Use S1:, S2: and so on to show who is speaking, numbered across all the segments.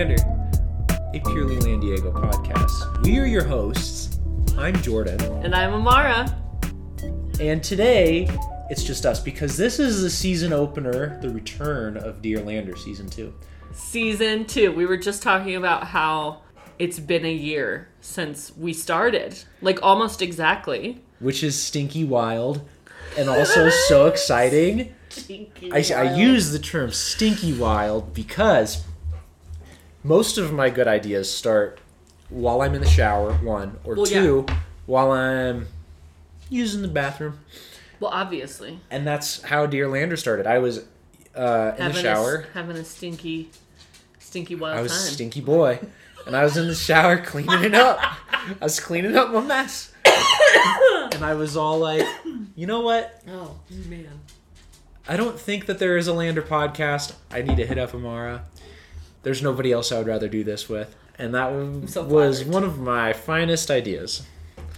S1: Lander, a purely Land Diego podcast. We are your hosts. I'm Jordan.
S2: And I'm Amara.
S1: And today, it's just us because this is the season opener, the return of Dear Lander season two.
S2: Season two. We were just talking about how it's been a year since we started, like almost exactly.
S1: Which is stinky wild and also so exciting. I, I, use the term stinky wild because most of my good ideas start while I'm in the shower, one, or
S2: Well, yeah.
S1: two, while I'm using the bathroom.
S2: Well, obviously.
S1: And that's how Dear Lander started. I was uh, in
S2: having
S1: the shower.
S2: A, having a stinky, stinky wild
S1: I was a
S2: time.
S1: stinky boy. And I was in the shower cleaning it up. I was cleaning up my mess. and I was all like, you know what?
S2: oh man.
S1: I don't think that there is a Lander podcast. I need to hit up Amara. There's nobody else I would rather do this with. And that was,
S2: so
S1: was one of my finest ideas.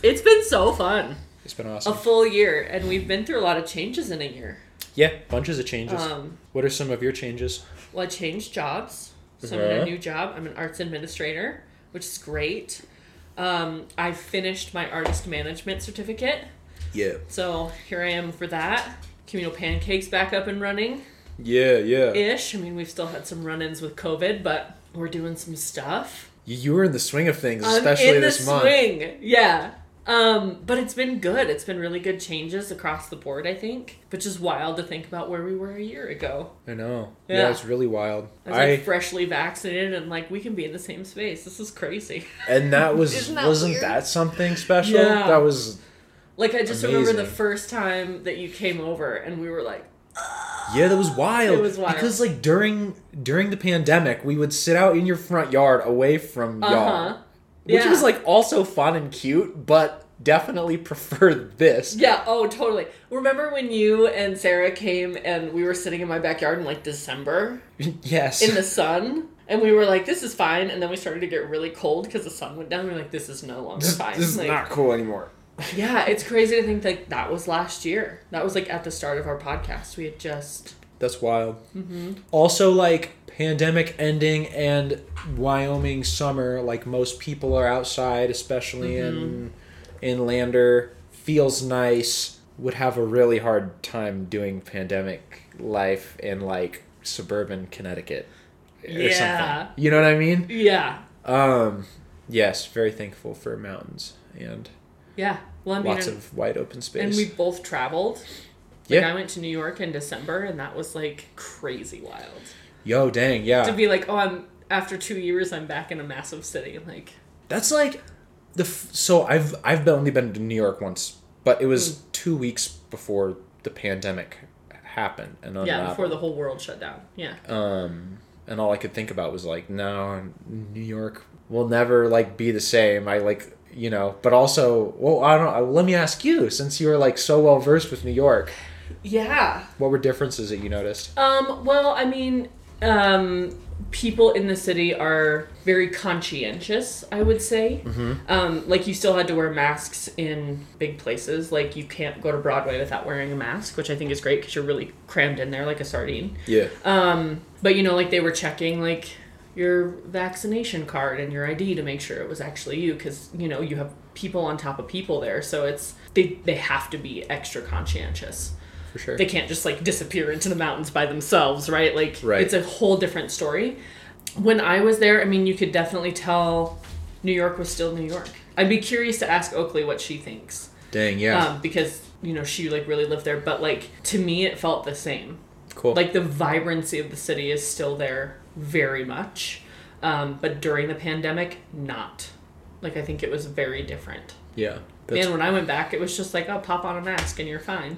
S2: It's been so fun.
S1: It's been awesome.
S2: A full year, and we've been through a lot of changes in a year.
S1: Yeah, bunches of changes.
S2: Um,
S1: what are some of your changes?
S2: well, I changed jobs. So I'm in
S1: Uh-huh.
S2: a new job. I'm an arts administrator, which is great. Um, I finished my artist management certificate.
S1: Yeah.
S2: So here I am for that. Communal Pancakes back up and running
S1: Yeah, yeah.
S2: ish. I mean, we've still had some run ins with COVID, but we're doing some stuff.
S1: You, you were in the swing of things, especially
S2: I'm
S1: especially
S2: in the
S1: this month.
S2: swing. Yeah. Um, but it's been good. It's been really good changes across the board, I think. But just wild to think about where we were a year ago.
S1: I know. Yeah,
S2: Yeah.
S1: it's really wild.
S2: I was
S1: I
S2: like freshly vaccinated and like we can be in the same space. This is crazy.
S1: and that was
S2: Isn't that
S1: wasn't
S2: weird?
S1: that something special?
S2: Yeah.
S1: That was
S2: Like I just remember the first time that you came over and we were like,
S1: Yeah, that was wild.
S2: It was wild.
S1: Because like during during the pandemic, we would sit out in your front yard away from
S2: uh
S1: y'all,
S2: huh.
S1: which
S2: Yeah.
S1: was like also fun and cute, but definitely preferred this.
S2: Yeah, oh, totally. Remember when you and Sarah came and we were sitting in my backyard in like December
S1: yes.
S2: in the sun? And we were like, this is fine. And then we started to get really cold because the sun went down. We were like, this is no longer
S1: this,
S2: fine.
S1: this is
S2: Like,
S1: not cool anymore.
S2: Yeah, it's crazy to think that that was last year. That was like at the start of our podcast. We had just.
S1: That's wild. Also, like pandemic ending and Wyoming summer, like most people are outside, especially in in Lander, feels nice. Would have a really hard time doing pandemic life in like suburban Connecticut. or
S2: Yeah.
S1: something. You know what I mean?
S2: Yeah.
S1: Um, yes, very thankful for mountains and
S2: Yeah. Well, I mean,
S1: lots of wide open space.
S2: and we both traveled. Like,
S1: yeah.
S2: I went to New York in December, and that was like crazy wild.
S1: Yo, dang, yeah.
S2: To be like, oh, I'm after two years, I'm back in a massive city. Like,
S1: That's like the f- so I've I've only been to New York once, but it was
S2: Hmm.
S1: two weeks before the pandemic happened and
S2: yeah, before the whole world shut down. Yeah.
S1: um and all I could think about was like no New York will never like be the same. I like you know, but also well I don't know. Let me ask you since you were like so well versed with New York,
S2: Yeah.
S1: what were differences that you noticed?
S2: Um, well, I mean, um, people in the city are very conscientious, I would say. Um, like, you still had to wear masks in big places. Like, you can't go to Broadway without wearing a mask, which I think is great because you're really crammed in there like a sardine.
S1: Yeah.
S2: Um, but, you know, like, they were checking, like, your vaccination card and your ID to make sure it was actually you because, you know, you have people on top of people there. So it's, they, they have to be extra conscientious
S1: For sure.
S2: they can't just like disappear into the mountains by themselves, right? Like
S1: Right.
S2: it's a whole different story. When I was there, I mean, you could definitely tell New York was still New York. I'd be curious to ask Oakley what she thinks,
S1: Dang, yeah.
S2: um, because you know she like really lived there. But like to me, it felt the same.
S1: cool.
S2: Like the vibrancy of the city is still there very much, um, but during the pandemic, not. Like I think it was very different.
S1: yeah. That's
S2: and when I went back, it was just like, oh, pop on a mask and you're fine.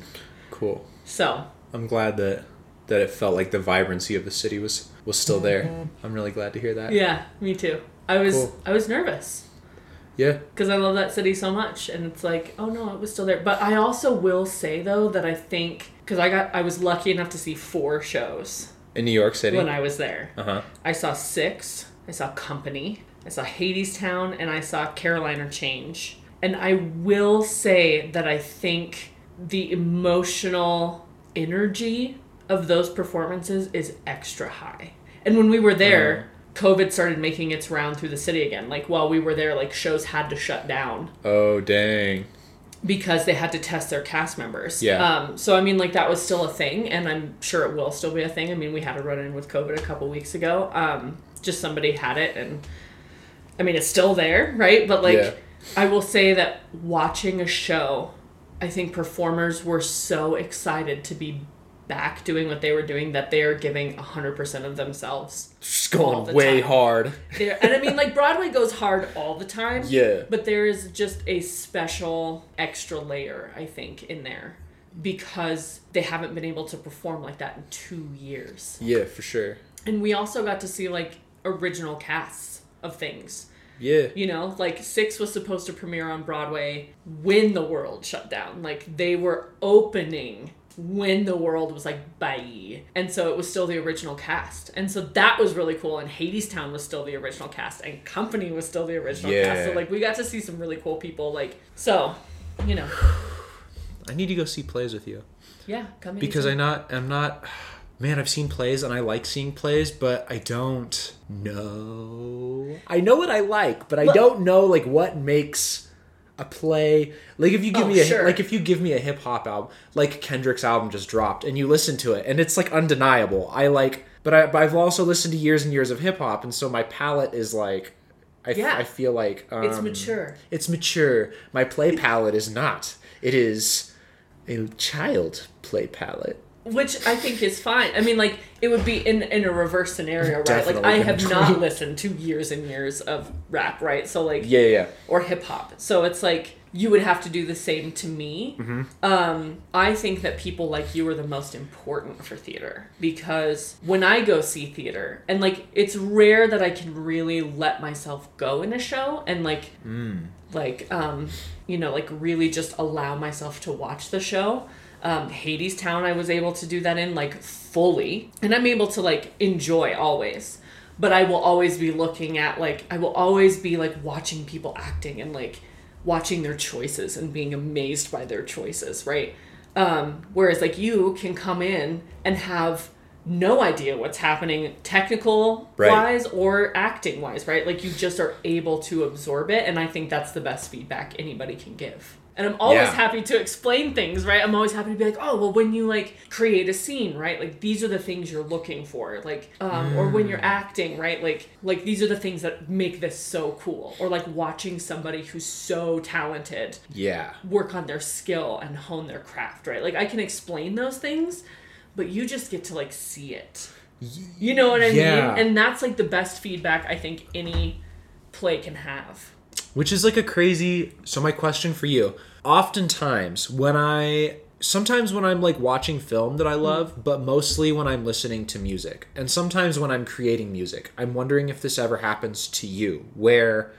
S1: cool.
S2: So
S1: I'm glad that that it felt like the vibrancy of the city was was still there. I'm really glad to hear that.
S2: Yeah, me too. I was
S1: Cool.
S2: I was nervous
S1: Yeah.
S2: because I love that city so much, and it's like, oh no, it was still there. But I also will say though that I think because I got I was lucky enough to see four shows
S1: In New York City.
S2: when I was there.
S1: Uh huh.
S2: I saw Six, I saw Company, I saw Hadestown, and I saw Caroline, or Change. And I will say that I think the emotional energy of those performances is extra high. And when we were there, COVID started making its round through the city again. Like while we were there, like shows had to shut down
S1: Oh dang.
S2: Because they had to test their cast members.
S1: Yeah.
S2: Um, so I mean, like that was still a thing, and I'm sure it will still be a thing. I mean, we had a run in with COVID a couple weeks ago. Um, just somebody had it, and I mean, it's still there, right? But like,
S1: Yeah.
S2: I will say that watching a show, I think performers were so excited to be back doing what they were doing that they are giving 100% of themselves.
S1: Just going
S2: the
S1: way
S2: time.
S1: hard.
S2: They're, and I mean, like, Broadway goes hard all the time.
S1: Yeah.
S2: But there is just a special extra layer, I think, in there because they haven't been able to perform like that in two years.
S1: Yeah, for sure.
S2: And we also got to see like original casts of things.
S1: Yeah.
S2: You know, like Six was supposed to premiere on Broadway when the world shut down. Like they were opening when the world was like bye. And so it was still the original cast. And so that was really cool. And Hadestown was still the original cast. And Company was still the original cast. So like we got to see some really cool people. Like so, you know.
S1: I need to go see plays with you.
S2: Yeah, come
S1: because
S2: anytime.
S1: I not I'm not man I've seen plays and I like seeing plays but I don't know I know what I like but I
S2: Well-
S1: don't know like what makes a play like if you give
S2: Oh,
S1: me a
S2: sure.
S1: like if you give me a hip hop album like Kendrick's album just dropped and you listen to it and it's like undeniable I like but, I, but I've also listened to years and years of hip hop and so my palette is like I, f-
S2: Yeah.
S1: I feel like um,
S2: It's mature.
S1: it's mature my play palette is not it is a child play palette
S2: Which I think is fine. I mean, like it would be in in a reverse scenario, right?
S1: Definitely
S2: like I have not listened to years and years of rap, right? So like
S1: yeah yeah
S2: or hip hop. So it's like you would have to do the same to me.
S1: Mm-hmm.
S2: Um, I think that people like you are the most important for theater because when I go see theater, and like it's rare that I can really let myself go in a show and like
S1: Mm.
S2: like um, you know like really just allow myself to watch the show. Um, Hadestown, I was able to do that in like fully, and I'm able to like enjoy always but I will always be looking at like I will always be like watching people acting and like watching their choices and being amazed by their choices, right? Um, whereas like you can come in and have no idea what's happening technical
S1: Right.
S2: wise or acting wise, right? Like you just are able to absorb it and I think that's the best feedback anybody can give. And I'm always
S1: Yeah.
S2: happy to explain things, right? I'm always happy to be like, oh, well, when you like create a scene, right? Like these are the things you're looking for, like, um, or when
S1: Mm.
S2: you're acting, right? Like, like these are the things that make this so cool, or like watching somebody who's so talented
S1: yeah
S2: work on their skill and hone their craft, right? Like I can explain those things, but you just get to like see it. You know what I
S1: Yeah.
S2: mean? And that's like the best feedback I think any play can have.
S1: Which is like a crazy. So, my question for you oftentimes, when I. Sometimes when I'm like watching film that I love, but mostly when I'm listening to music. And sometimes when I'm creating music. I'm wondering if this ever happens to you, where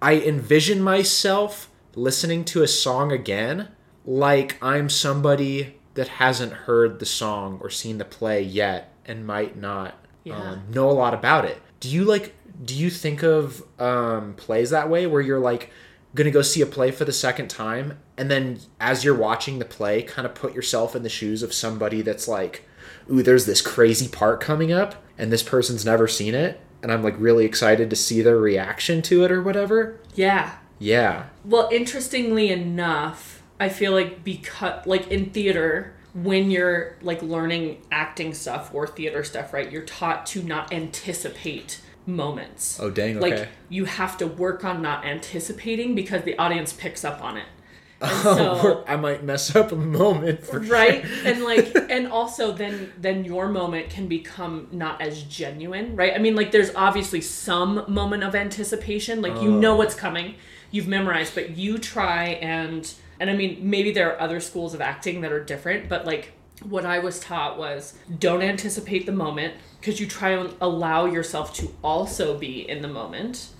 S1: I envision myself listening to a song again like I'm somebody that hasn't heard the song or seen the play yet and might not
S2: Yeah.
S1: um, know a lot about it. Do you like do you think of um, plays that way where you're like gonna go see a play for the second time and then as you're watching the play kind of put yourself in the shoes of somebody that's like ooh there's this crazy part coming up and this person's never seen it and i'm like really excited to see their reaction to it or whatever
S2: Yeah.
S1: yeah
S2: Well, interestingly enough, I feel like because like in theater, when you're like learning acting stuff or theater stuff, right? You're taught to not anticipate moments.
S1: oh dang
S2: Like you have to work on not anticipating because the audience picks up on it. And
S1: oh,
S2: so
S1: i might mess up a moment for
S2: right
S1: sure.
S2: and like and also then then your moment can become not as genuine right i mean like there's obviously some moment of anticipation like you know oh. what's coming you've memorized but you try and and i mean maybe there are other schools of acting that are different but like what i was taught was don't anticipate the moment because you try and allow yourself to also be in the moment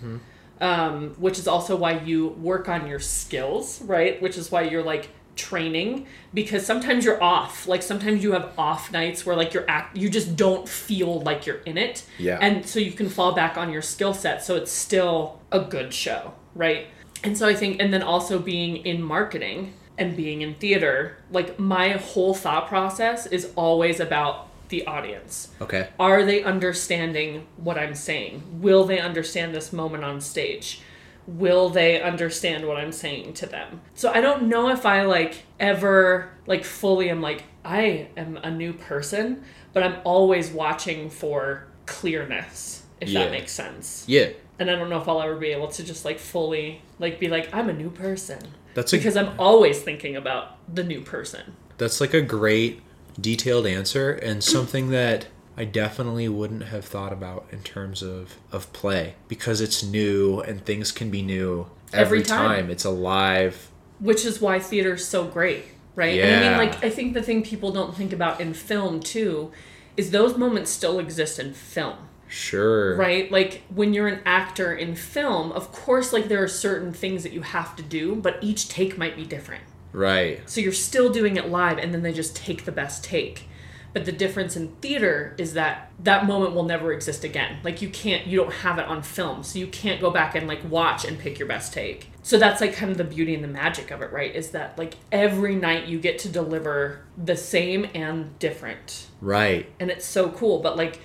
S2: um, which is also why you work on your skills, right? Which is why you're like training because sometimes you're off. Like sometimes you have off nights where like you're act you just don't feel like you're in it.
S1: Yeah.
S2: And so you can fall back on your skill set so it's still a good show, right? And so I think and then also being in marketing and being in theater, like my whole thought process is always about the audience.
S1: Okay.
S2: Are they understanding what I'm saying? Will they understand this moment on stage? Will they understand what I'm saying to them? So I don't know if I like ever like fully am like I am a new person, but I'm always watching for clearness, if
S1: Yeah.
S2: that makes sense.
S1: Yeah.
S2: And I don't know if I'll ever be able to just like fully like be like I'm a new person
S1: That's a
S2: because I'm always thinking about the new person.
S1: That's like a great detailed answer and something that I definitely wouldn't have thought about in terms of of play because it's new and things can be new every,
S2: Every time.
S1: time. It's alive.
S2: which is why theater's so great right and i mean like i think the thing people don't think about in film too is those moments still exist in film
S1: Sure.
S2: right? Like when you're an actor in film of course like there are certain things that you have to do but each take might be different.
S1: Right.
S2: so you're still doing it live and then they just take the best take. But the difference in theater is that that moment will never exist again. Like you can't you don't have it on film so you can't go back and like watch and pick your best take. So that's like kind of the beauty and the magic of it right? Is that like every night you get to deliver the same and different.
S1: Right.
S2: and it's so cool but like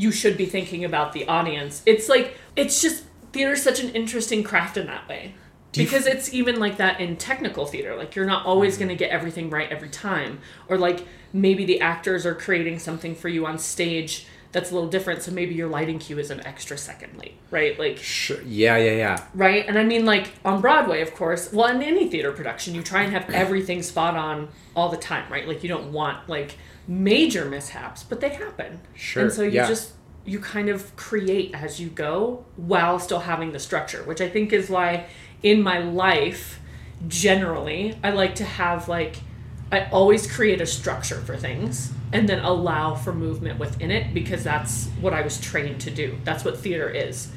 S2: you should be thinking about the audience. It's like it's just theater's such an interesting craft in that way.
S1: Do
S2: because it's even like that in technical theater. Like you're not always mm-hmm. going to get everything right every time. Or like maybe the actors are creating something for you on stage that's a little different so maybe your lighting cue is an extra second late right like
S1: Sure. Yeah, yeah, yeah.
S2: right? And I mean, like on Broadway, of course. Well, in any theater production, you try and have everything spot on all the time, right? Like you don't want like major mishaps, but they happen.
S1: Sure,
S2: And so you
S1: yeah.
S2: just you kind of create as you go while still having the structure, which I think is why in my life generally I like to have like I always create a structure for things and then allow for movement within it because that's what I was trained to do. That's what theater is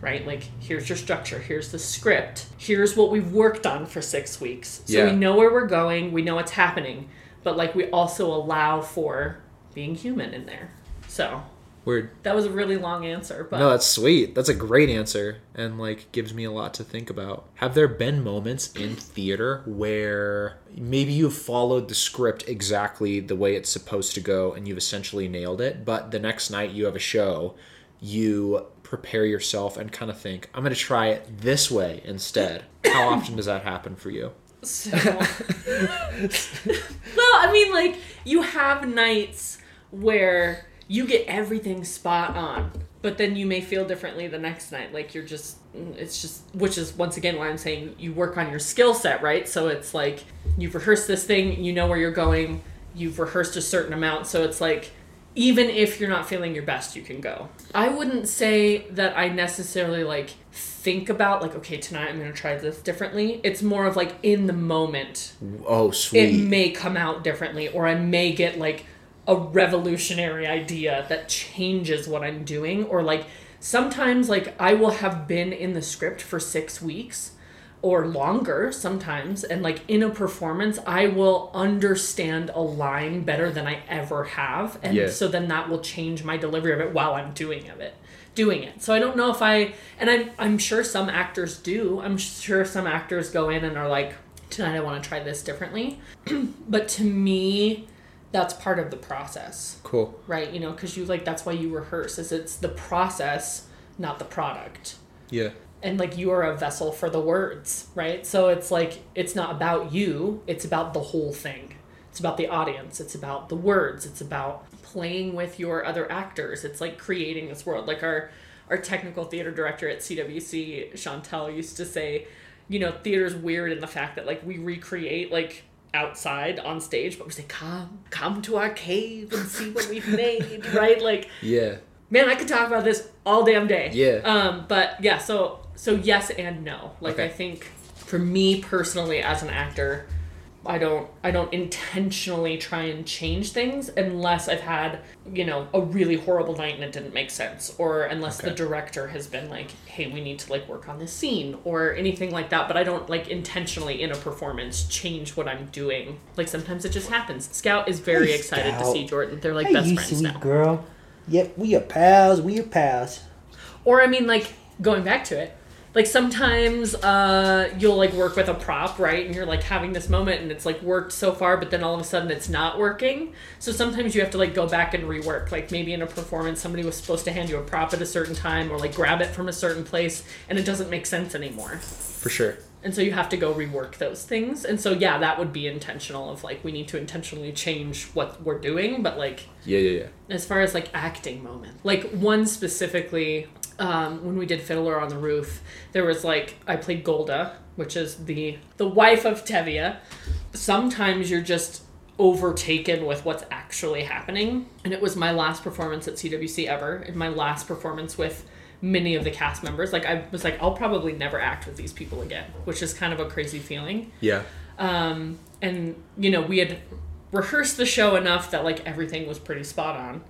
S2: right? Like, here's your structure, here's the script, here's what we've worked on for six weeks. So
S1: Yeah.
S2: we know where we're going, we know what's happening, but like, we also allow for being human in there. So
S1: Weird.
S2: that was a really long answer, but
S1: No, that's sweet. That's a great answer and like gives me a lot to think about. Have there been moments in theater where maybe you've followed the script exactly the way it's supposed to go and you've essentially nailed it, but the next night you have a show, you prepare yourself and kind of think, I'm going to try it this way instead. How often does that happen for you?
S2: So, well, I mean, like you have nights where you get everything spot on, but then you may feel differently the next night. Like you're just, it's just, which is once again why I'm saying you work on your skill set, right? So it's like you've rehearsed this thing, you know where you're going, you've rehearsed a certain amount, so it's like even if you're not feeling your best, you can go. I wouldn't say that I necessarily like think about like okay tonight I'm gonna try this differently. It's more of like in the moment
S1: Oh, sweet.
S2: it may come out differently or I may get like a revolutionary idea that changes what I'm doing or like sometimes like I will have been in the script for 6 weeks or longer sometimes and like in a performance I will understand a line better than I ever have and
S1: Yeah.
S2: so then that will change my delivery of it while I'm doing of it doing it. So I don't know if I and I'm I'm sure some actors do. I'm sure some actors go in and are like tonight I want to try this differently. but to me that's part of the process,
S1: Cool.
S2: right? You know, cuz you like that's why you rehearse is it's the process, not the product
S1: Yeah.
S2: and like you are a vessel for the words, right? So it's like it's not about you, it's about the whole thing. It's about the audience, it's about the words, it's about playing with your other actors. It's like creating this world. Like our our technical theater director at CWC, Chantel used to say, you know, theater's weird in the fact that like we recreate like outside on stage, but we say, come, come to our cave and see what we've made, right? Like
S1: Yeah.
S2: man, I could talk about this all damn day.
S1: Yeah.
S2: Um, but yeah, so so yes and no. Like
S1: Okay.
S2: I think for me personally as an actor, I don't I don't intentionally try and change things unless I've had, you know, a really horrible night and it didn't make sense or unless the director has been like, "Hey, we need to like work on this scene" or anything like that, but I don't like intentionally in a performance change what I'm doing. Like sometimes it just happens. Scout is very
S3: Hey,
S2: excited to see Jordan. They're like
S3: Hey,
S2: best friends now.
S3: girl. Yep, we are pals. We are pals.
S2: Or I mean, like going back to it, like sometimes uh, you'll like work with a prop right? And you're like having this moment and it's like worked so far but then all of a sudden it's not working. So sometimes you have to like go back and rework. Like maybe in a performance somebody was supposed to hand you a prop at a certain time or like grab it from a certain place and it doesn't make sense anymore.
S1: For sure.
S2: and so you have to go rework those things. And so yeah that would be intentional of like we need to intentionally change what we're doing but like
S1: Yeah, yeah, yeah.
S2: as far as like acting moment like one specifically um, when we did fiddler on the roof there was like i played Golde which is the the wife of Tevye sometimes you're just overtaken with what's actually happening. And it was my last performance at cwc ever and my last performance with many of the cast members. Like i was like i'll probably never act with these people again which is kind of a crazy feeling.
S1: Yeah.
S2: um, and you know we had rehearsed the show enough that like everything was pretty spot on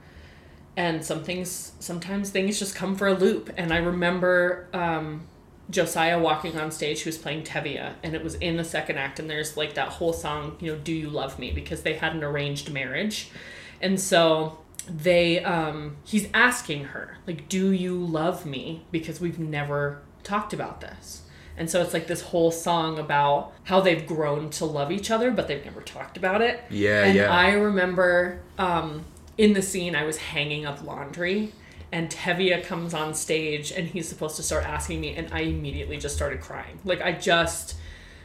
S2: and some things sometimes things just come for a loop. And i remember um, josiah walking on stage who was playing Tevye and it was in the second act and there's like that whole song you know do you love me? Because they had an arranged marriage. And so they um he's asking her like do you love me? Because we've never talked about this. And so it's like this whole song about how they've grown to love each other but they've never talked about it.
S1: Yeah,
S2: and
S1: yeah.
S2: i remember um in the scene i was hanging up laundry and Tevye comes on stage and he's supposed to start asking me and I immediately just started crying. Like I just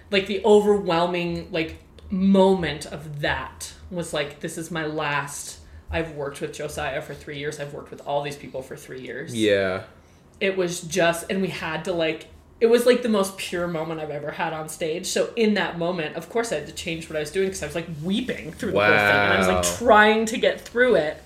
S2: like the overwhelming like moment of that was like this is my last I've worked with Josiah for 3 years. I've worked with all these people for 3 years.
S1: Yeah.
S2: It was just and we had to like it was like the most pure moment I've ever had on stage. So in that moment, of course I had to change what I was doing because I was like weeping through the whole thing and I was like trying to get through it.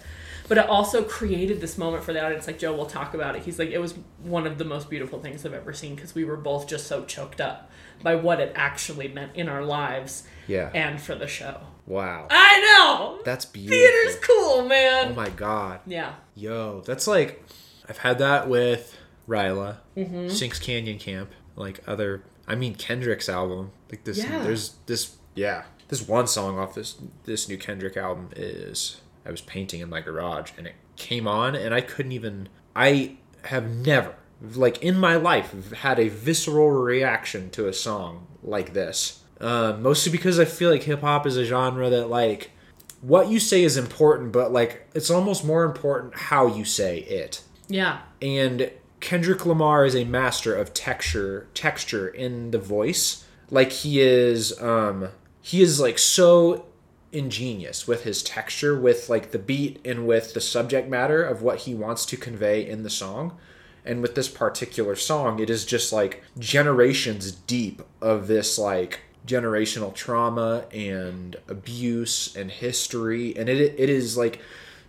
S2: But it also created this moment for the audience. Like Joe will talk about it. He's like, it was one of the most beautiful things I've ever seen because we were both just so choked up by what it actually meant in our lives
S1: Yeah.
S2: and for the show.
S1: Wow.
S2: I know.
S1: That's beautiful.
S2: Theater's cool, man.
S1: Oh my god.
S2: yeah.
S1: Yo, that's like I've had that with Ryla,
S2: Mm-hmm.
S1: Sinks Canyon Camp, like other I mean Kendrick's album. Like this
S2: Yeah.
S1: there's this yeah. This one song off this this new Kendrick album is I was painting in my garage and it came on and I couldn't even I have never like in my life had a visceral reaction to a song like this. Uh, mostly because I feel like hip hop is a genre that like what you say is important, but like it's almost more important how you say it.
S2: Yeah.
S1: And Kendrick Lamar is a master of texture texture in the voice. Like he is um he is like so ingenious with his texture with like the beat and with the subject matter of what he wants to convey in the song. And with this particular song, it is just like generations deep of this like generational trauma and abuse and history and it it is like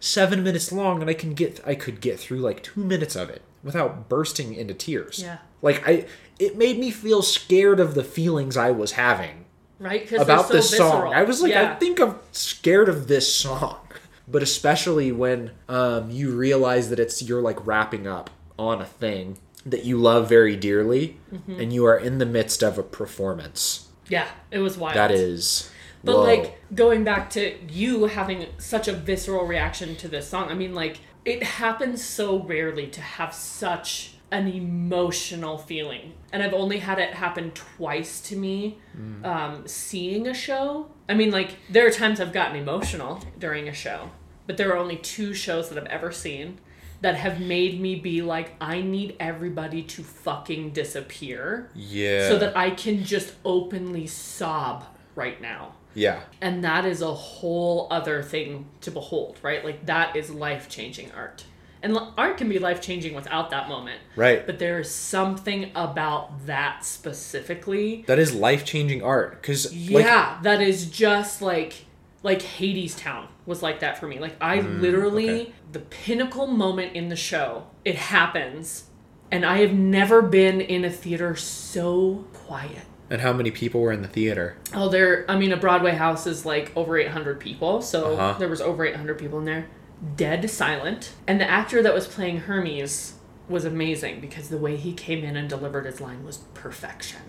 S1: 7 minutes long and I can get I could get through like 2 minutes of it without bursting into tears.
S2: Yeah.
S1: Like I it made me feel scared of the feelings I was having
S2: Right? Because
S1: about
S2: so
S1: this song. I was like,
S2: yeah.
S1: I think I'm scared of this song. But especially when um, you realize that it's you're like wrapping up on a thing that you love very dearly,
S2: Mm-hmm.
S1: and you are in the midst of a performance.
S2: Yeah, it was wild.
S1: That is.
S2: But
S1: whoa.
S2: like going back to you having such a visceral reaction to this song, I mean, like it happens so rarely to have such an emotional feeling, and I've only had it happen twice to me. Um, seeing a show, I mean, like there are times I've gotten emotional during a show, but there are only two shows that I've ever seen that have made me be like, I need everybody to fucking disappear
S1: yeah,
S2: so that I can just openly sob right now.
S1: Yeah,
S2: And that is a whole other thing to behold, right? Like that is life changing art. And art can be life changing without that moment.
S1: right.
S2: But there is something about that specifically.
S1: that is life changing art because like,
S2: Yeah, that is just like like Hadestown was like that for me. Like I literally
S1: Mm, okay.
S2: the pinnacle moment in the show, it happens and I have never been in a theater so quiet.
S1: And how many people were in the theater?
S2: Oh, there. I mean, a Broadway house is like over 800 people, so
S1: Uh-huh.
S2: there was over 800 people in there. Dead silent, and the actor that was playing Hermes was amazing because the way he came in and delivered his line was perfection.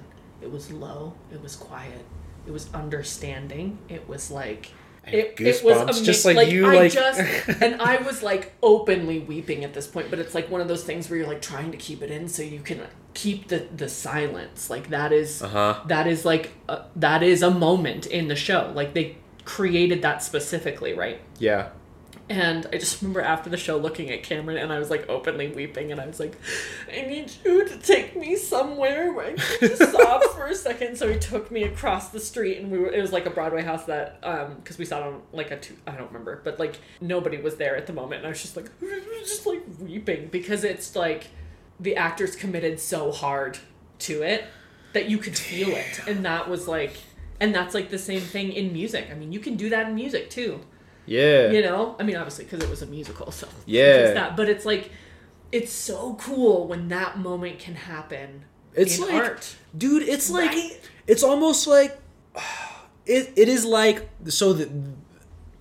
S2: It was low. It was quiet. It was understanding. It was like It, it was amazing.
S1: just like you,
S2: I
S1: like-
S2: just and I was like openly weeping at this point, but it's like one of those things where you're like trying to keep it in so you can keep the the silence. Like that is
S1: Uh-huh.
S2: that is like a, that is a moment in the show. Like they created that specifically, right?
S1: Yeah.
S2: And I just remember after the show looking at Cameron and I was like openly weeping and I was like, I need you to take me somewhere where I can just sob for a second. So he took me across the street and we were, it was like a Broadway house that, um, cause we sat on like a two, I don't remember, but like nobody was there at the moment. And I was just like, just like weeping because it's like the actors committed so hard to it that you could feel it. And that was like, and that's like the same thing in music. I mean, you can do that in music too
S1: Yeah.
S2: you know i mean obviously because it was a musical so
S1: Yeah.
S2: that but it's like it's so cool when that moment can happen
S1: It's like-
S2: art
S1: dude it's like
S2: Right.
S1: it's almost like it, it is like so that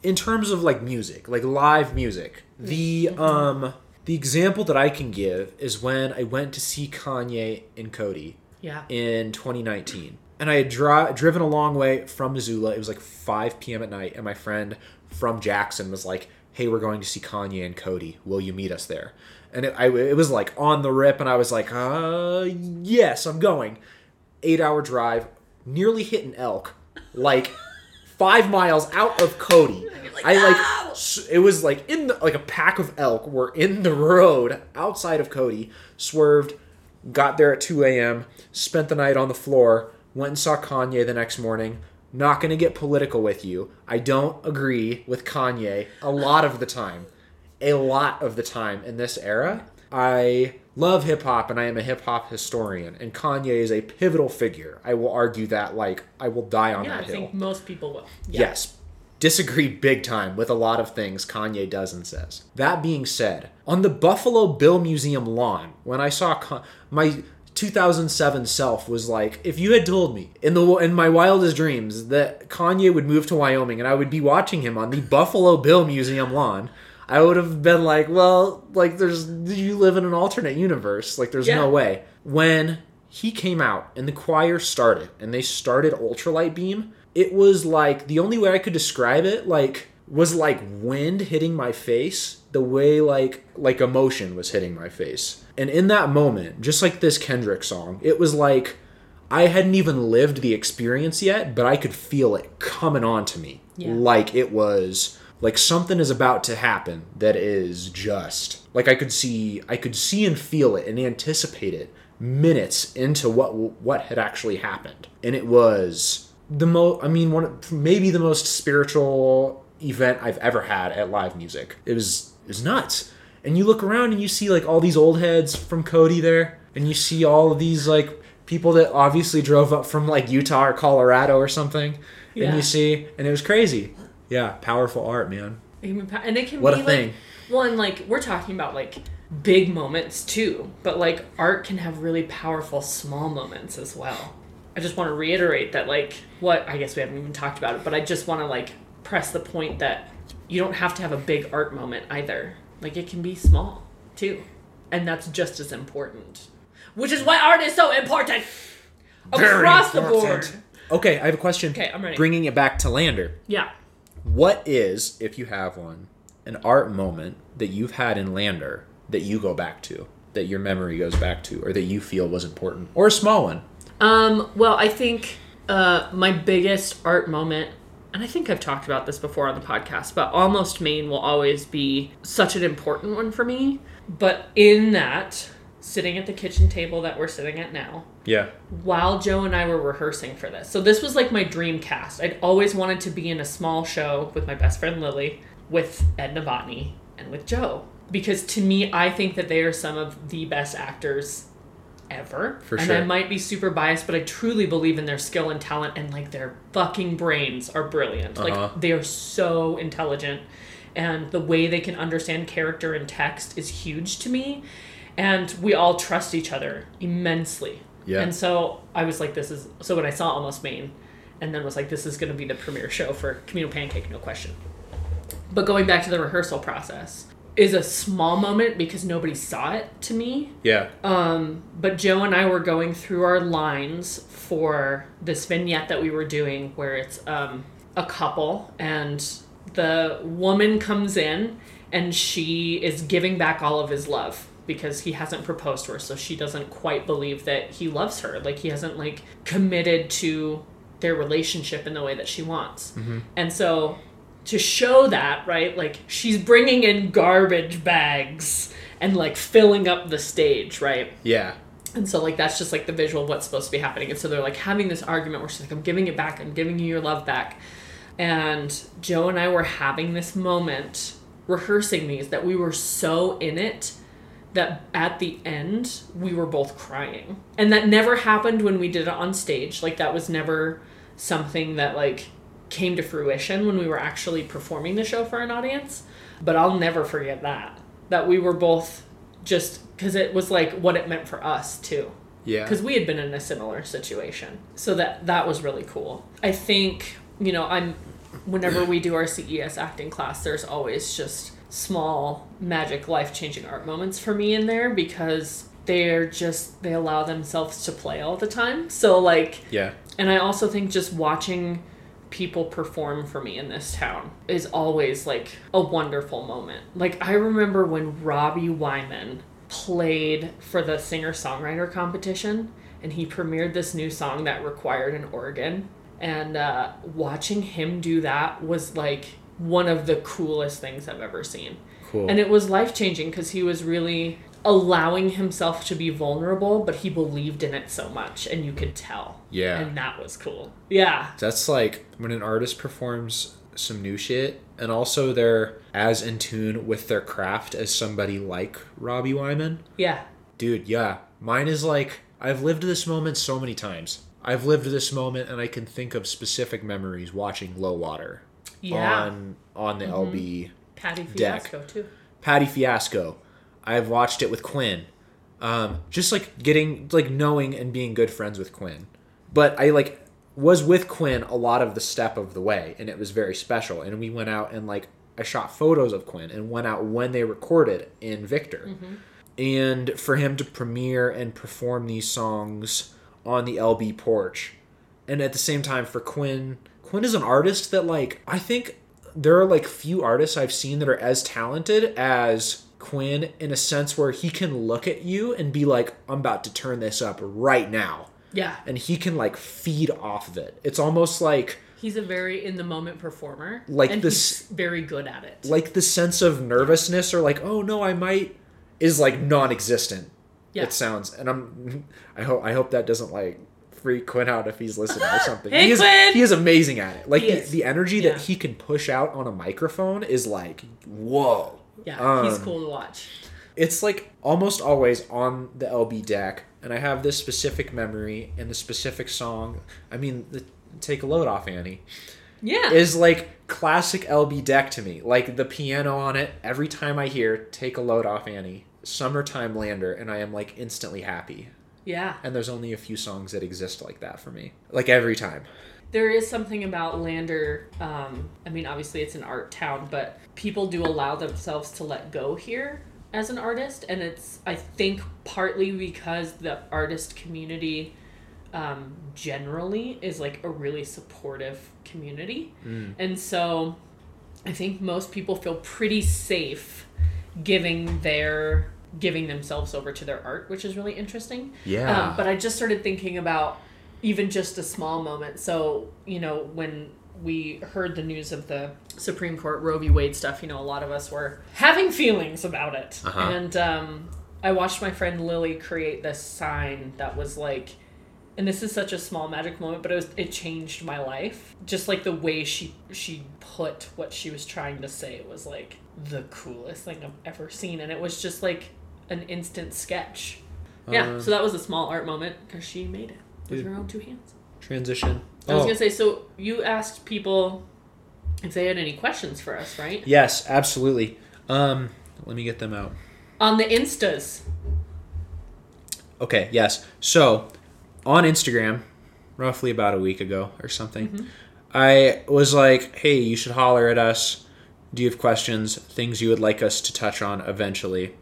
S1: in terms of like music like live music the
S2: Mm-hmm.
S1: um the example that i can give is when i went to see kanye and cody
S2: yeah
S1: in 2019 and i had dri- driven a long way from missoula it was like 5 p.m at night and my friend from jackson was like hey we're going to see kanye and cody. Will you meet us there? And it, I, it was like on the rip and i was like uh yes i'm going. Eight hour drive nearly hit an elk like five miles out of cody. I like
S2: "No!"
S1: it was like in the like a pack of elk were in the road outside of cody swerved got there at 2 a.m spent the night on the floor went and saw kanye the next morning not gonna get political with you i don't agree with kanye a lot of the time a lot of the time in this era. I love hip hop and I am a hip hop historian, and Kanye is a pivotal figure. I will argue that, like, I will die on that.
S2: yeah i
S1: that hill.
S2: think most people will yeah.
S1: Yes. Disagree big time with a lot of things Kanye does and says. That being said, on the Buffalo Bill Museum lawn, when I saw Con- my 2007 self was like, if you had told me in the in my wildest dreams that Kanye would move to Wyoming and I would be watching him on the Buffalo Bill Museum lawn, I would have been like, well, like there's you live in an alternate universe. Like there's
S2: Yeah.
S1: no way. When he came out and the choir started and they started ultralight beam, it was like the only way I could describe it like was like wind hitting my face the way like like emotion was hitting my face. And in that moment, just like this Kendrick song, it was like I hadn't even lived the experience yet, but I could feel it coming on to me.
S2: Yeah.
S1: Like it was like something is about to happen that is just like I could see I could see and feel it and anticipate it minutes into what what had actually happened. And it was the most I mean one of- maybe the most spiritual event I've ever had at live music. It was it was nuts. And you look around and you see like all these old heads from Cody there and you see all of these like people that obviously drove up from like Utah or Colorado or something.
S2: Yeah.
S1: And you see and it was crazy. Yeah, powerful art, man.
S2: It can be pa- and it can
S1: What
S2: be
S1: a thing.
S2: like well and like we're talking about like big moments too but like art can have really powerful small moments as well i just want to reiterate that like what i guess we haven't even talked about it but i just want to like press the point that you don't have to have a big art moment either like it can be small too and that's just as important which is why art is so important
S1: Very
S2: across the board
S1: Okay, I have a question.
S2: Okay, I'm ready.
S1: Bringing it back to Lander.
S2: yeah
S1: What is, if you have one, an art moment that you've had in Lander that you go back to, that your memory goes back to, or that you feel was important, or a small one?
S2: Um, well, I think uh, my biggest art moment, and I think I've talked about this before on the podcast, but Almost Maine will always be such an important one for me. But in that, sitting at the kitchen table that we're sitting at now,
S1: Yeah.
S2: while Joe and I were rehearsing for this. So this was like my dream cast. I'd always wanted to be in a small show with my best friend Lily, with Ed Novotny, and with Joe. Because to me, I think that they are some of the best actors ever.
S1: For
S2: and
S1: sure.
S2: I might be super biased, but I truly believe in their skill and talent and like their fucking brains are brilliant.
S1: Uh-huh.
S2: Like they are so intelligent and the way they can understand character and text is huge to me. And we all trust each other immensely.
S1: Yeah.
S2: And so I was like, this is so when I saw Almost Maine, and then was like, this is going to be the premiere show for Camino Pancake, no question. But going back to the rehearsal process is a small moment because nobody saw it to me.
S1: Yeah.
S2: Um, but Joe and I were going through our lines for this vignette that we were doing where it's um, a couple, and the woman comes in and she is giving back all of his love because he hasn't proposed to her so she doesn't quite believe that he loves her like he hasn't like committed to their relationship in the way that she wants and so to show that right like she's bringing in garbage bags and like filling up the stage right
S1: Yeah.
S2: and so like that's just like the visual of what's supposed to be happening. And so they're like having this argument where she's like, I'm giving it back, I'm giving you your love back. And Joe and I were having this moment rehearsing these that we were so in it that at the end we were both crying. And that never happened when we did it on stage. Like that was never something that like came to fruition when we were actually performing the show for an audience. But I'll never forget that. That we were both just because it was like what it meant for us too
S1: Yeah.
S2: because we had been in a similar situation so that that was really cool i think you know i'm whenever we do our ces acting class there's always just small magic life-changing art moments for me in there because they're just they allow themselves to play all the time so like
S1: Yeah.
S2: and I also think just watching people perform for me in this town is always like a wonderful moment. Like I remember when Robbie Wyman played for the singer songwriter competition and he premiered this new song that required an organ. And uh, watching him do that was like one of the coolest things I've ever seen.
S1: Cool.
S2: And it was life changing because he was really allowing himself to be vulnerable, but he believed in it so much, and you could tell.
S1: Yeah.
S2: And that was cool. Yeah.
S1: That's like when an artist performs some new shit and also they're as in tune with their craft as somebody like Robbie Wyman.
S2: Yeah.
S1: Dude, yeah. Mine is like I've lived this moment so many times. I've lived this moment and I can think of specific memories watching Low Water
S2: Yeah.
S1: on on the mm-hmm. LB
S2: Patty
S1: Deck.
S2: Fiasco, too.
S1: Patty Fiasco. I've watched it with Quinn. Um, just like getting like knowing and being good friends with Quinn. But I like was with Quinn a lot of the step of the way and it was very special. And we went out and like I shot photos of Quinn and went out when they recorded in Victor. And for him to premiere and perform these songs on the LB porch. And at the same time for Quinn, Quinn is an artist that like I think there are like few artists I've seen that are as talented as Quinn in a sense where he can look at you and be like, I'm about to turn this up right now.
S2: Yeah.
S1: And he can like feed off of it. It's almost like
S2: He's a very in the moment performer.
S1: Like this-
S2: he's very good at it.
S1: like the sense of nervousness or like, oh no, I might is like non existent.
S2: Yeah.
S1: It sounds and I'm I hope I hope that doesn't like freak Quinn out if he's listening or something.
S2: Hey,
S1: he is
S2: Quinn!
S1: he is amazing at it. Like
S2: He
S1: the, the energy
S2: Yeah.
S1: that he can push out on a microphone is like whoa.
S2: Yeah. he's
S1: Um,
S2: cool to watch.
S1: It's like almost always on the LB deck, and I have this specific memory and the specific song. I mean, the Take a Load Off Annie
S2: Yeah.
S1: is like classic LB deck to me. Like the piano on it, every time I hear Take a Load Off Annie, Summertime Lander, and I am like instantly happy.
S2: yeah.
S1: And there's only a few songs that exist like that for me. Like every time.
S2: There is something about Lander. Um, I mean, obviously it's an art town, but people do allow themselves to let go here as an artist, and it's I think partly because the artist community um, generally is like a really supportive community, and so I think most people feel pretty safe giving their giving themselves over to their art, which is really interesting.
S1: Yeah.
S2: Um, but I just started thinking about even just a small moment. So, you know, when we heard the news of the Supreme Court Roe v. Wade stuff, you know, a lot of us were having feelings about it.
S1: Uh-huh.
S2: And um, I watched my friend Lily create this sign that was like, and this is such a small magic moment, but it was it changed my life. Just like the way she she put what she was trying to say was like the coolest thing I've ever seen, and it was just like an instant sketch. Yeah,
S1: Um,
S2: so that was a small art moment because she made it with
S1: Dude.
S2: her own two hands.
S1: Transition.
S2: I was
S1: Oh,
S2: gonna say, so you asked people if they had any questions for us, right?
S1: Yes, absolutely. Um, let me get them out.
S2: On the instas.
S1: Okay, yes. So, on Instagram, roughly about a week ago or something, I was like, hey, you should holler at us. Do you have questions, things you would like us to touch on eventually?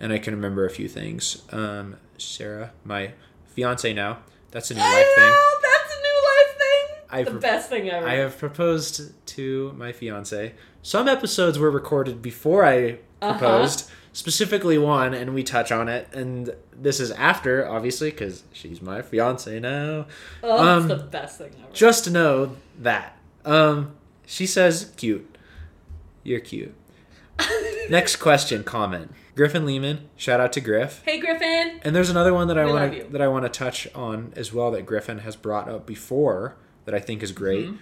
S1: And I can remember a few things. Um, Sarah, my fiance now, that's a new life thing.
S2: that's a new life thing.
S1: I
S2: The best thing ever.
S1: I have proposed to my fiance. Some episodes were recorded before I
S2: Uh-huh.
S1: proposed, specifically one, and we touch on it. And this is after, obviously, because she's my fiance now.
S2: oh,
S1: um,
S2: it's the best thing ever.
S1: Just know that. Um, she says, cute. You're cute. Next question, comment. Griffin Lehman, shout out to Griff.
S2: hey, Griffin.
S1: And there's another one that I want to that I want to touch on as well that Griffin has brought up before that I think is great.
S2: Mm-hmm.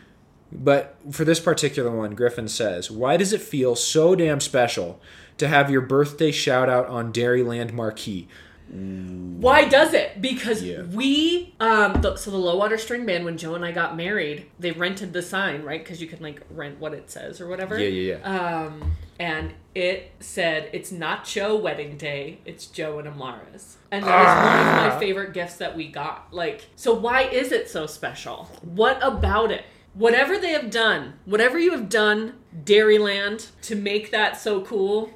S1: But for this particular one, Griffin says, "Why does it feel so damn special to have your birthday shout out on Dairyland Marquee?"
S2: Why does it? Because
S1: Yeah.
S2: we, um, the, so the low water string band when Joe and I got married, they rented the sign, right? Because you can like rent what it says or whatever.
S1: Yeah, yeah, yeah.
S2: Um, and it said it's not Joe wedding day, it's Joe and Amara's. And that was one of
S1: Ah.
S2: my favorite gifts that we got. Like, so why is it so special? What about it? Whatever they have done, whatever you have done, Dairyland, to make that so cool.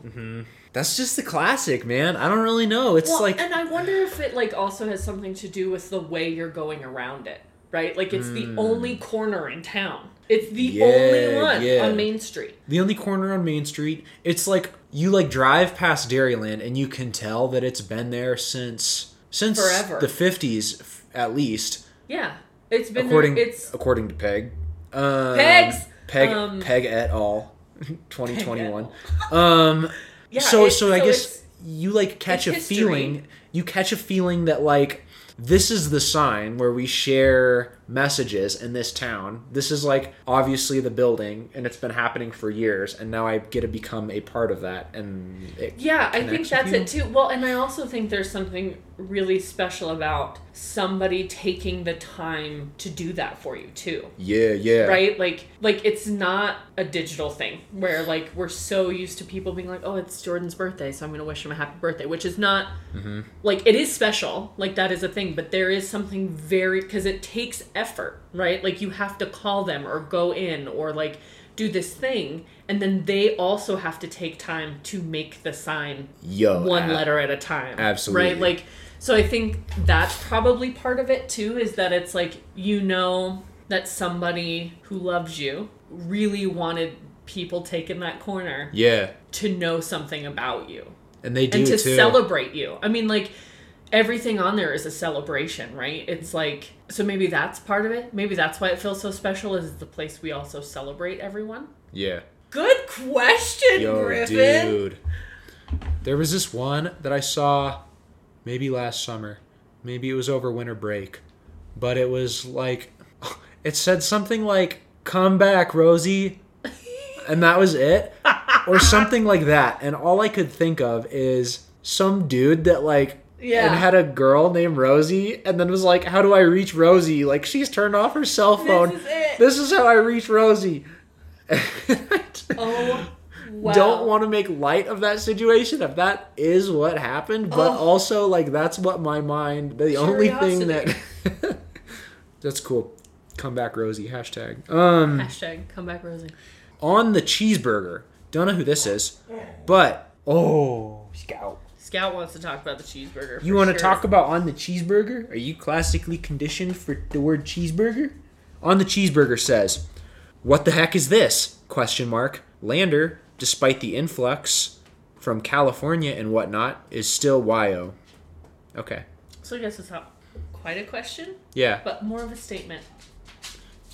S1: That's just the classic, man. I don't really know. It's
S2: Well,
S1: like
S2: and I wonder if it like also has something to do with the way you're going around it, right? Like it's the only corner in town. It's the
S1: Hmm. Yeah,
S2: only one
S1: yeah.
S2: on Main Street.
S1: the only corner on Main Street. It's like you like drive past Dairyland and you can tell that it's been there since since
S2: Forever.
S1: the 50s at least.
S2: Yeah, it's been
S1: according
S2: there. It's
S1: according to Peg. Um,
S2: Pegs!
S1: Peg
S2: Um,
S1: Peg et al. 2021. Um
S2: yeah.
S1: so
S2: it-
S1: so I guess you like catch a
S2: history.
S1: feeling you catch a feeling that like this is the sign where we share messages in this town. This is like obviously the building and it's been happening for years and now I get to become a part of that and
S2: Yeah, I think that's it too. Well, and I also think there's something really special about somebody taking the time to do that for you too.
S1: yeah, yeah.
S2: Right? Like like it's not a digital thing where like we're so used to people being like, "Oh, it's Jordan's birthday, so I'm going to wish him a happy birthday," which is not
S1: Mm-hmm.
S2: like it is special. Like that is a thing, but there is something very cuz it takes effort, right? Like you have to call them or go in or like do this thing and then they also have to take time to make the sign
S1: Yo.
S2: one
S1: a-
S2: letter at a time.
S1: absolutely.
S2: Right? Like so I think that's probably part of it too is that it's like you know that somebody who loves you really wanted people taking that corner
S1: Yeah.
S2: to know something about you
S1: And they do
S2: and to
S1: too.
S2: celebrate you. I mean like everything on there is a celebration, right? It's like so maybe that's part of it. Maybe that's why it feels so special is the place we also celebrate everyone.
S1: yeah.
S2: Good question,
S1: Yo,
S2: Griffin.
S1: dude. There was this one that I saw maybe last summer. Maybe it was over winter break. But it was like it said something like come back, Rosie. And that was it. or something like that. And all I could think of is some dude that like
S2: Yeah.
S1: and had a girl named Rosie and then was like, How do I reach Rosie? Like she's turned off her cell phone.
S2: This is it.
S1: This is how I reach Rosie.
S2: Oh, wow.
S1: don't want to make light of that situation if that is what happened, but
S2: Oh.
S1: also like that's what my mind. The only thing that that's cool. Come back, Rosie. Hashtag. Um,
S2: Hashtag come back, Rosie.
S1: on the cheeseburger. Don't know who this is, but oh, Scout.
S2: Scout wants to talk about the cheeseburger.
S1: You want to talk about on the cheeseburger? Are you classically conditioned for the word cheeseburger? On the cheeseburger says, "What the heck is this?" Question mark. Lander, despite the influx from California and whatnot, is still YO. Okay.
S2: So I guess it's not quite a question,
S1: Yeah.
S2: but more of a statement.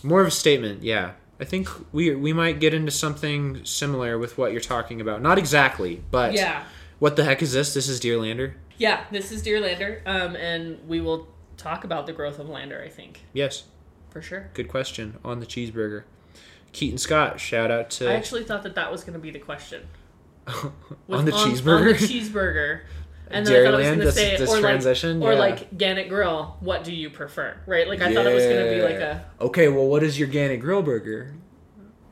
S1: More of a statement. Yeah. I think we we might get into something similar with what you're talking about. Not exactly, but
S2: Yeah.
S1: What the heck is this? This is Dear Lander.
S2: Yeah, this is Dear Lander, um, and we will talk about the growth of Lander, I think,
S1: Yes.
S2: for sure.
S1: Good question on the cheeseburger. Keaton Scott, shout out to
S2: I actually thought that that was going to be the question.
S1: On the
S2: On
S1: cheeseburger.
S2: the cheeseburger. And then I thought I was going to say, or
S1: transition,
S2: like, or like Gannett Grill. What do you prefer? Right? Like I thought it was going to be like a.
S1: Okay, well, what is your Gannett Grill burger?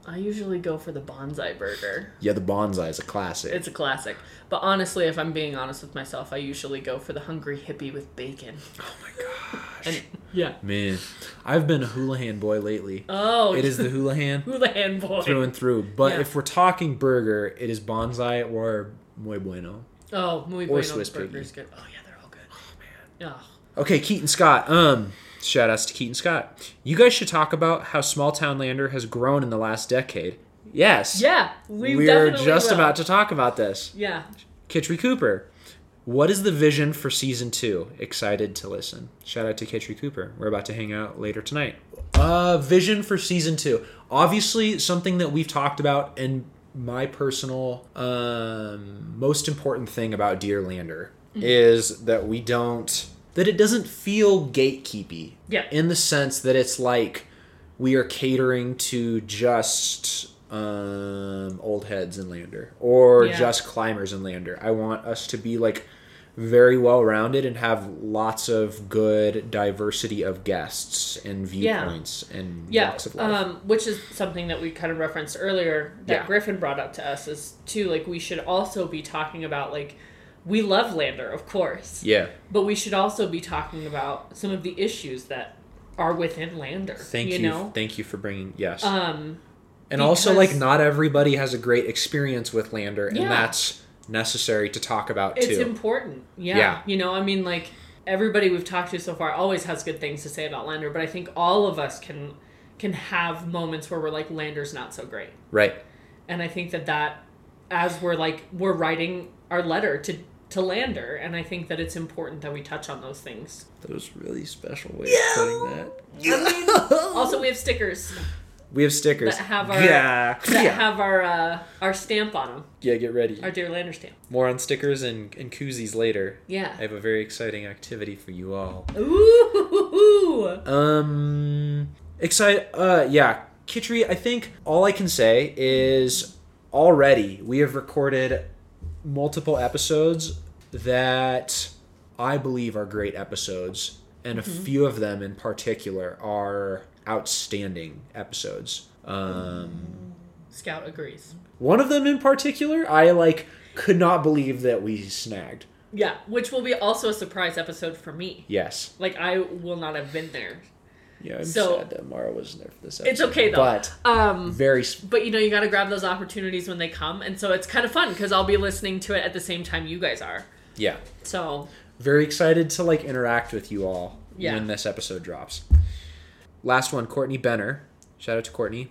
S2: I usually go for the bonsai burger.
S1: Yeah, the bonsai is a classic.
S2: It's a classic. But honestly, if I'm being honest with myself, I usually go for the hungry hippie with bacon.
S1: oh my gosh,
S2: And yeah.
S1: man, I've been a Houlihan boy lately.
S2: Oh,
S1: It is the Houlihan
S2: Houlihan boy.
S1: through and through. But
S2: Yeah.
S1: if we're talking burger, it is bonsai or muy bueno.
S2: Oh, muy bueno.
S1: Or Swiss
S2: burger's
S1: piggy.
S2: good. Oh yeah, they're all good. Oh man. Oh.
S1: Okay, Keaton Scott. Um, Shout outs to Keaton Scott. You guys should talk about how Small Town Lander has grown in the last decade. Yes.
S2: Yeah, we
S1: We're just
S2: will.
S1: about to talk about this.
S2: Yeah.
S1: Kitchery Cooper. What is the vision for season two? Excited to listen. Shout out to Kitchery Cooper. We're about to hang out later tonight. Uh, vision for season two. Obviously, something that we've talked about, and my personal um, most important thing about Dear Lander is that we don't that it doesn't feel gatekeepy.
S2: Yeah.
S1: In the sense that it's like we are catering to just um, old heads in Lander or
S2: Yeah.
S1: just climbers in Lander. I want us to be like very well rounded and have lots of good diversity of guests and
S2: Yeah.
S1: viewpoints and
S2: Yeah,
S1: walks of life.
S2: um, which is something that we kind of referenced earlier that
S1: Yeah.
S2: Griffin brought up to us is too like we should also be talking about like we love Lander, of course,
S1: yeah.
S2: but we should also be talking about some of the issues that are within Lander.
S1: Thank you.
S2: you. know,
S1: Thank you for bringing yes.
S2: um,
S1: and also like not everybody has a great experience with Lander and
S2: Yeah.
S1: that's necessary to talk about
S2: it's
S1: too.
S2: important. Yeah.
S1: Yeah.
S2: you know, I mean, like everybody we've talked to so far always has good things to say about Lander, but I think all of us can can have moments where we're like Lander's not so great.
S1: right.
S2: and I think that that as we're like we're writing our letter to to Lander, and I think that it's important that we touch on those things.
S1: That was really special way of putting that.
S2: I mean, also we have stickers
S1: We have stickers.
S2: that have our
S1: yeah.
S2: that
S1: yeah.
S2: have our uh, our stamp on them,
S1: yeah, get ready.
S2: our dear Lander stamp.
S1: More on stickers and, and koozies later.
S2: Yeah.
S1: I have a very exciting activity for you all.
S2: Ooh.
S1: Um, excited. Uh, yeah, Kitchery. I think all I can say is already we have recorded multiple episodes that I believe are great episodes, and a few of them in particular are outstanding episodes. Um,
S2: Scout agrees.
S1: one of them in particular, I like could not believe that we snagged.
S2: Yeah, which will be also a surprise episode for me.
S1: Yes.
S2: Like I will not have been there.
S1: Yeah, I'm
S2: So-
S1: sad that Mara wasn't there for this episode.
S2: It's okay though.
S1: But
S2: um,
S1: very s-
S2: but you know you got to grab those opportunities when they come, and so it's kind of fun because I'll be listening to it at the same time you guys are.
S1: Yeah.
S2: So
S1: very excited to like interact with you all
S2: Yeah.
S1: when this episode drops. Last one, Courtney Benner. Shout out to Courtney.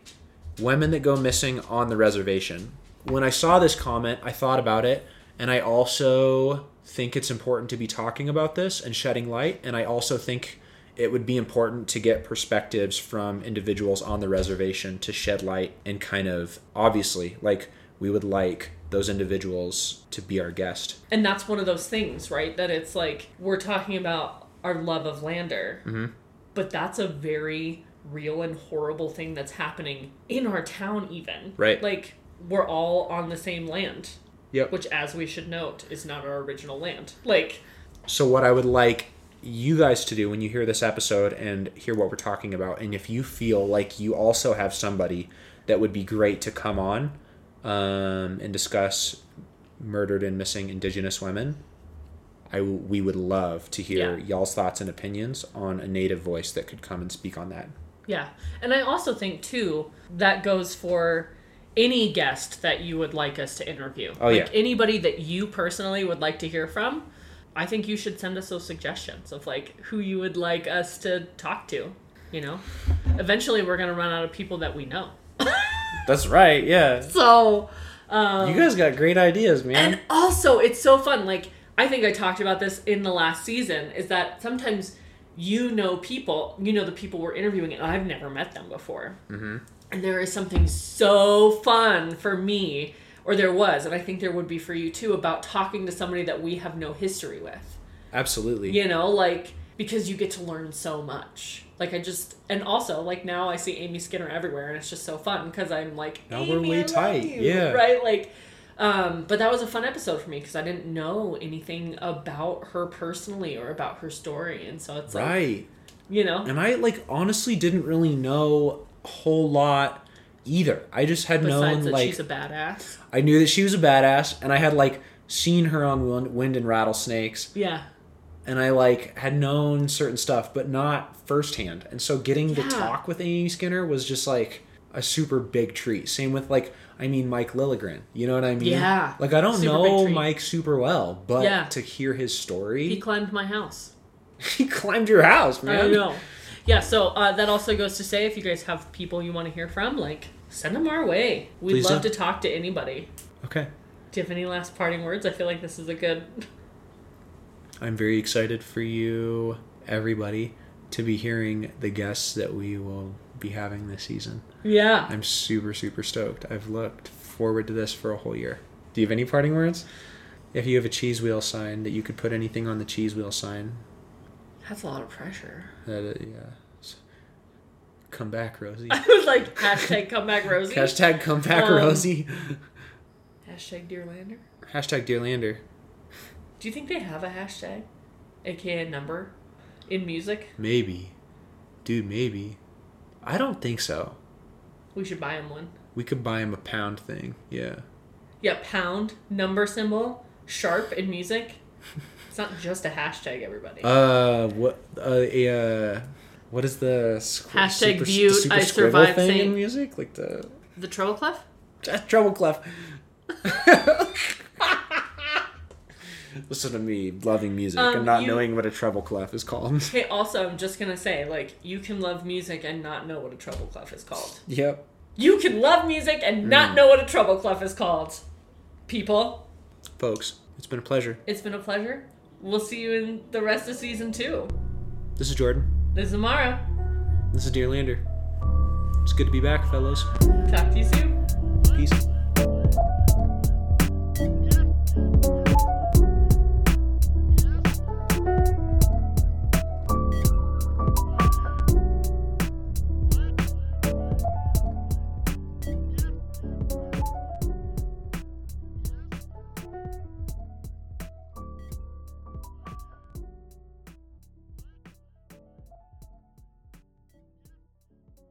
S1: Women that go missing on the reservation. When I saw this comment, I thought about it, and I also think it's important to be talking about this and shedding light. And I also think it would be important to get perspectives from individuals on the reservation to shed light and kind of obviously like we would like those individuals to be our guest.
S2: And that's one of those things, right? That it's like we're talking about our love of Lander,
S1: Mm-hmm.
S2: but that's a very real and horrible thing that's happening in our town, even.
S1: Right.
S2: Like we're all on the same land,
S1: Yep.
S2: which, as we should note, is not our original land. Like,
S1: So what I would like you guys to do when you hear this episode and hear what we're talking about, and if you feel like you also have somebody that would be great to come on um, and discuss murdered and missing Indigenous women, I w- we would love to hear
S2: Yeah.
S1: y'all's thoughts and opinions on a native voice that could come and speak on that.
S2: yeah. And I also think too that goes for any guest that you would like us to interview.
S1: Oh,
S2: like
S1: yeah.
S2: anybody that you personally would like to hear from. I think you should send us those suggestions of like who you would like us to talk to. You know, eventually we're gonna run out of people that we know.
S1: That's right. Yeah.
S2: So, um,
S1: You guys got great ideas, man.
S2: and also it's so fun. Like I think I talked about this in the last season. Is that sometimes you know people, you know the people we're interviewing, and I've never met them before. Mm-hmm. And there is something so fun for me, or there was, and I think there would be for you too, about talking to somebody that we have no history with.
S1: Absolutely.
S2: You know, like because you get to learn so much. Like I just, and also like now I see Amy Skinner everywhere, and it's just so fun because I'm like,
S1: Now we're
S2: "Amy,
S1: way tight."
S2: you,"
S1: Yeah.
S2: right. Like, um, but that was a fun episode for me because I didn't know anything about her personally or about her story, and so it's like,
S1: Right.
S2: you know,
S1: And I like honestly didn't really know a whole lot either. I just had
S2: besides
S1: known
S2: that
S1: like
S2: she's a badass.
S1: I knew that she was a badass, and I had like seen her on Wind and Rattlesnakes,
S2: Yeah,
S1: and I like had known certain stuff, but not firsthand. And so getting to talk with Amy Skinner was just like a super big treat. Same with like I mean Mike Lilligren. You know what I mean?
S2: Yeah.
S1: Like I don't
S2: Super
S1: know. Mike super well, but
S2: Yeah.
S1: to hear his story,
S2: he climbed my house.
S1: he climbed your house, man.
S2: I know. yeah, so uh, that also goes to say if you guys have people you want to hear from, like send them our way. We'd
S1: Please
S2: love
S1: do.
S2: to talk to anybody.
S1: Okay.
S2: Do you have any last parting words? I feel like this is a good.
S1: I'm very excited for you, everybody, to be hearing the guests that we will be having this season.
S2: Yeah.
S1: I'm super, super stoked. I've looked forward to this for a whole year. Do you have any parting words? If you have a cheese wheel sign that you could put anything on the cheese wheel sign,
S2: That's a lot of pressure.
S1: that uh, yeah, come back, Rosie.
S2: I was like hashtag come back, Rosie.
S1: Hashtag come back,
S2: Um,
S1: Rosie.
S2: Hashtag Dearlander.
S1: Hashtag Dearlander.
S2: Do you think they have a hashtag, aka number, in music?
S1: Maybe, dude. Maybe. I don't think so.
S2: We should buy him one.
S1: We could buy him a pound thing. Yeah.
S2: Yeah, pound number symbol sharp in music. It's not just a hashtag, everybody.
S1: Uh, what? Uh, a, uh, what is the squ-
S2: Hashtag
S1: super,
S2: view, I survived
S1: thing in music? Like the
S2: the treble clef.
S1: Treble clef. Listen to me loving music
S2: Um,
S1: and not
S2: you-
S1: knowing what a treble clef is called.
S2: Okay, also, I'm just gonna say, like, you can love music and not know what a treble clef is called.
S1: yep.
S2: You can love music and not
S1: Mm.
S2: know what a treble clef is called. People,
S1: Folks, it's been a pleasure.
S2: it's been a pleasure. We'll see you in the rest of season two.
S1: This is Jordan.
S2: This is Amara.
S1: This is Dear Lander. It's good to be back, fellows.
S2: Talk to you soon.
S1: Peace.